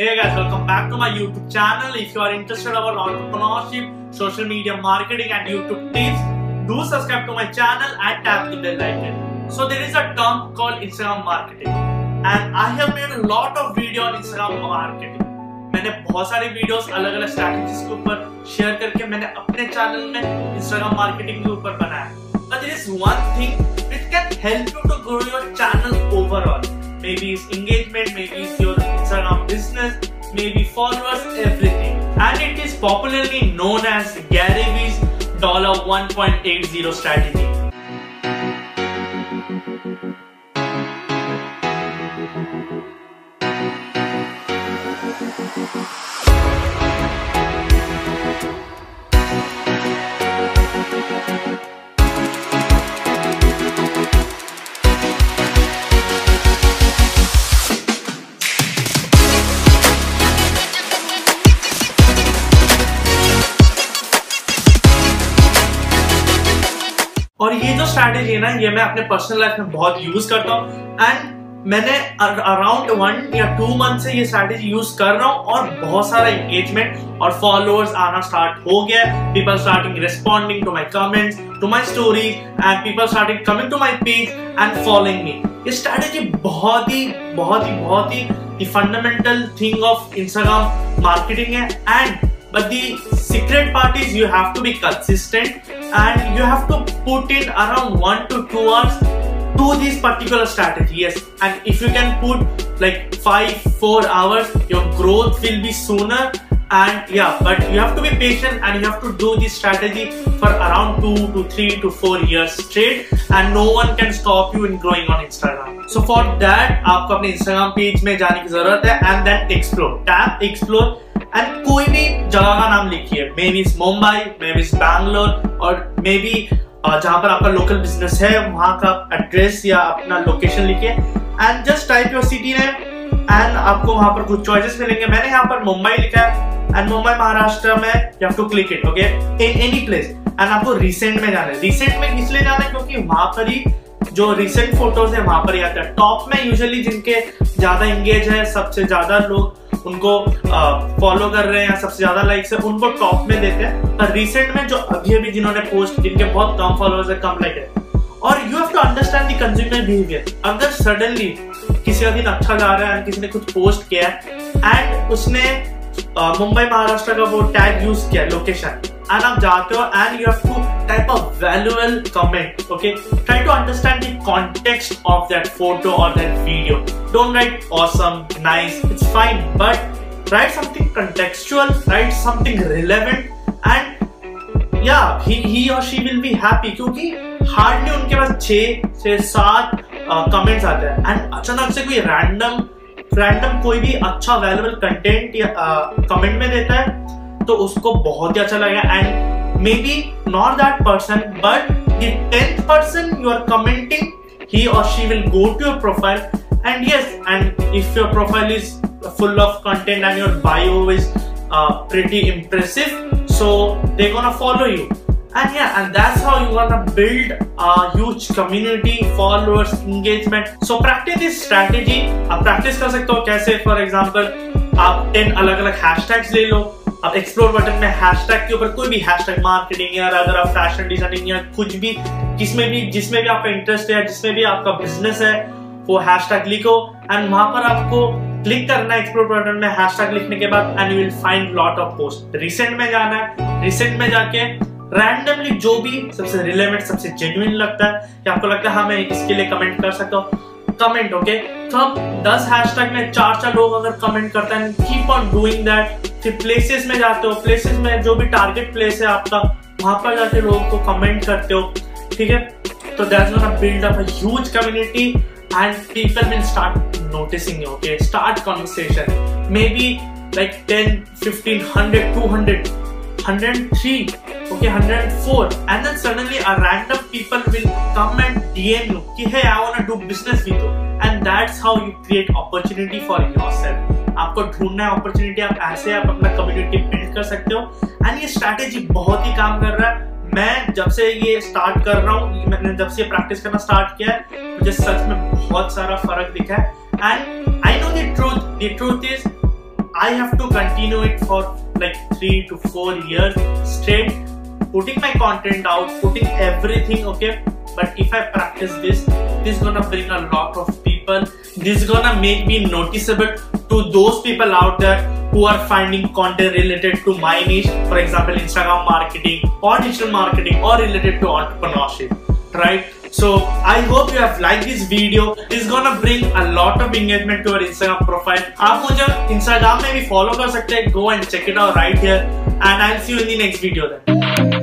Hey guys, welcome back to my YouTube channel. If you are interested about entrepreneurship, social media marketing and YouTube tips, do subscribe to my channel and tap the bell icon. So there is a term called Instagram marketing and I have made a lot of video on Instagram marketing. मैंने बहुत सारे videos अलग अलग strategies के ऊपर share करके मैंने अपने चैनल में इंस्टाग्राम मार्केटिंग के ऊपर बनाया there is one thing which can help you to grow your channel overall maybe it's engagement, maybe it's your Instagram business, maybe followers, everything. And it is popularly known as Gary Vee's $1.80 strategy. और ये जो strategy है ना, ये मैं अपने personal life में बहुत यूज़ करता हूँ। एंड मैंने अराउंड वन या टू मंथ से ये स्ट्रैटेजी यूज़ कर रहा हूँ और बहुत सारा एंगेजमेंट और फॉलोअर्स आना स्टार्ट हो गया people starting responding to my comments to my story and people starting coming to my page and following me ये स्ट्रैटेजी बहुत ही बहुत ही बहुत ही fundamental thing of Instagram marketing है। And but the secret part is you have to be consistent and you have to put in around one to two hours to this particular strategy yes and if you can put like five four hours your growth will be sooner and yeah but you have to be patient and you have to do this strategy for around two to three to four years straight and no one can stop you in growing on instagram so for that आपको अपने instagram page में जाने की जरूरत है and then explore tap explore And कोई भी जगह का नाम लिखिए। Maybe Mumbai maybe Bangalore और मे बी जहाँ पर आपका लोकल बिज़नेस है, वहाँ का एड्रेस या अपना लोकेशन लिखिए। And just type your city name and आपको वहाँ पर कुछ चॉइसेस मिलेंगे। मैंने यहाँ पर मुंबई लिखा है एंड मुंबई महाराष्ट्र में you have to click it okay in any place and आपको रिसेंट में जाना है। रिसेंट में इसलिए जाना है क्योंकि वहाँ पर ही जो रिसेंट फ़ोटोज़ है, वहाँ पर ही आता है। टॉप में यूजुअली जिनके ज़्यादा इंगेज है, सबसे ज़्यादा लोग उनको फॉलो कर रहे हैं सबसे ज़्यादा लाइक्स है, उनको टॉप में देते हैं। पर रिसेंट में जो अभी अभी जिन्होंने पोस्ट जिनके बहुत कम फॉलोअर्स है, कम लाइक है। और you have to understand the consumer behaviour अगर सडनली किसी का दिन अच्छा जा रहा है किसी ने कुछ पोस्ट किया है एंड उसने मुंबई महाराष्ट्र का वो टैग यूज़ किया लोकेशन आप जाते हो and you have to type of valuable comment okay try to understand the context of that photo और that video don't write awesome nice it's fine but write something contextual write something relevant and या he he और she will be happy क्योंकि hardly उनके पास छह से सात comments आते हैं। एंड अचानक से कोई रैंडम रैंडम कोई भी अच्छा वैल्यूबल कंटेंट या कमेंट में देता है तो उसको बहुत ही अच्छा लगेगा and may be not that person but the tenth person you are commenting he or she will go to your profile and yes and if your profile is full of content and your bio is uh, pretty impressive so they're gonna follow you and yeah and that's how you wanna build a huge community followers engagement so practice this strategy आप practice कर सकते हो कैसे for example आप 10 अलग अलग hashtags ले लो आप एक्सप्लोर बटन में हैशटैग के ऊपर कोई भी हैशटैग मार्केटिंग या अगर आप फ़ैशन डिज़ाइनिंग या कुछ भी, जिसमें भी जिसमें भी आपका इंटरेस्ट है जिसमें भी आपका बिज़नेस है, वो हैशटैग लिखो एंड वहाँ पर आपको क्लिक करना है एक्सप्लोर बटन में हैशटैग लिखने के बाद and you will find lot of post recent में जाना है रिसेंट में जाके रैंडमली जो भी सबसे रिलेवेंट सबसे जेन्युइन लगता है, या आपको लगता है हाँ मैं इसके लिए कमेंट कर सकता हूँ कमेंट ओके तो हम 10 हैशटैग में चार चार लोग अगर कमेंट करते हैं कीप ऑन डूइंग दैट फिर प्लेसेस में जाते हो प्लेसेस में जो भी टारगेट प्लेस है आपका, वहाँ पर जाके लोगों को कमेंट करते हो, ठीक है? तो that's gonna build up huge community and people will start noticing you, okay? Start conversation. Maybe, like 10 15 100 200 103 okay 104 and then suddenly a random people will come and dm you. ki hey, i want to do business with you. And that's how you create opportunity for yourself. आपको ढूंढना है opportunity आप ऐसे आप अपना community build कर सकते हो। एंड ये स्ट्रैटेजी बहुत ही काम कर रहा है। मैं जब से ये स्टार्ट कर रहा हूँ मैंने जब से प्रैक्टिस करना स्टार्ट किया है, मुझे सच में बहुत सारा फ़र्क दिखा है। And I know the truth is I have to continue it for like three to four year straight putting my content out, putting everything, okay? But if I practice this, this is gonna bring a lot of people. This is gonna make me noticeable to those people out there who are finding content related to my niche, for example, Instagram marketing or digital marketing or related to entrepreneurship, right? So I hope you have liked this video. This is gonna bring a lot of engagement to your Instagram profile. आप मुझे Instagram में भी follow कर सकते हैं. Go and check it out right here. And I'll see you in the next video then.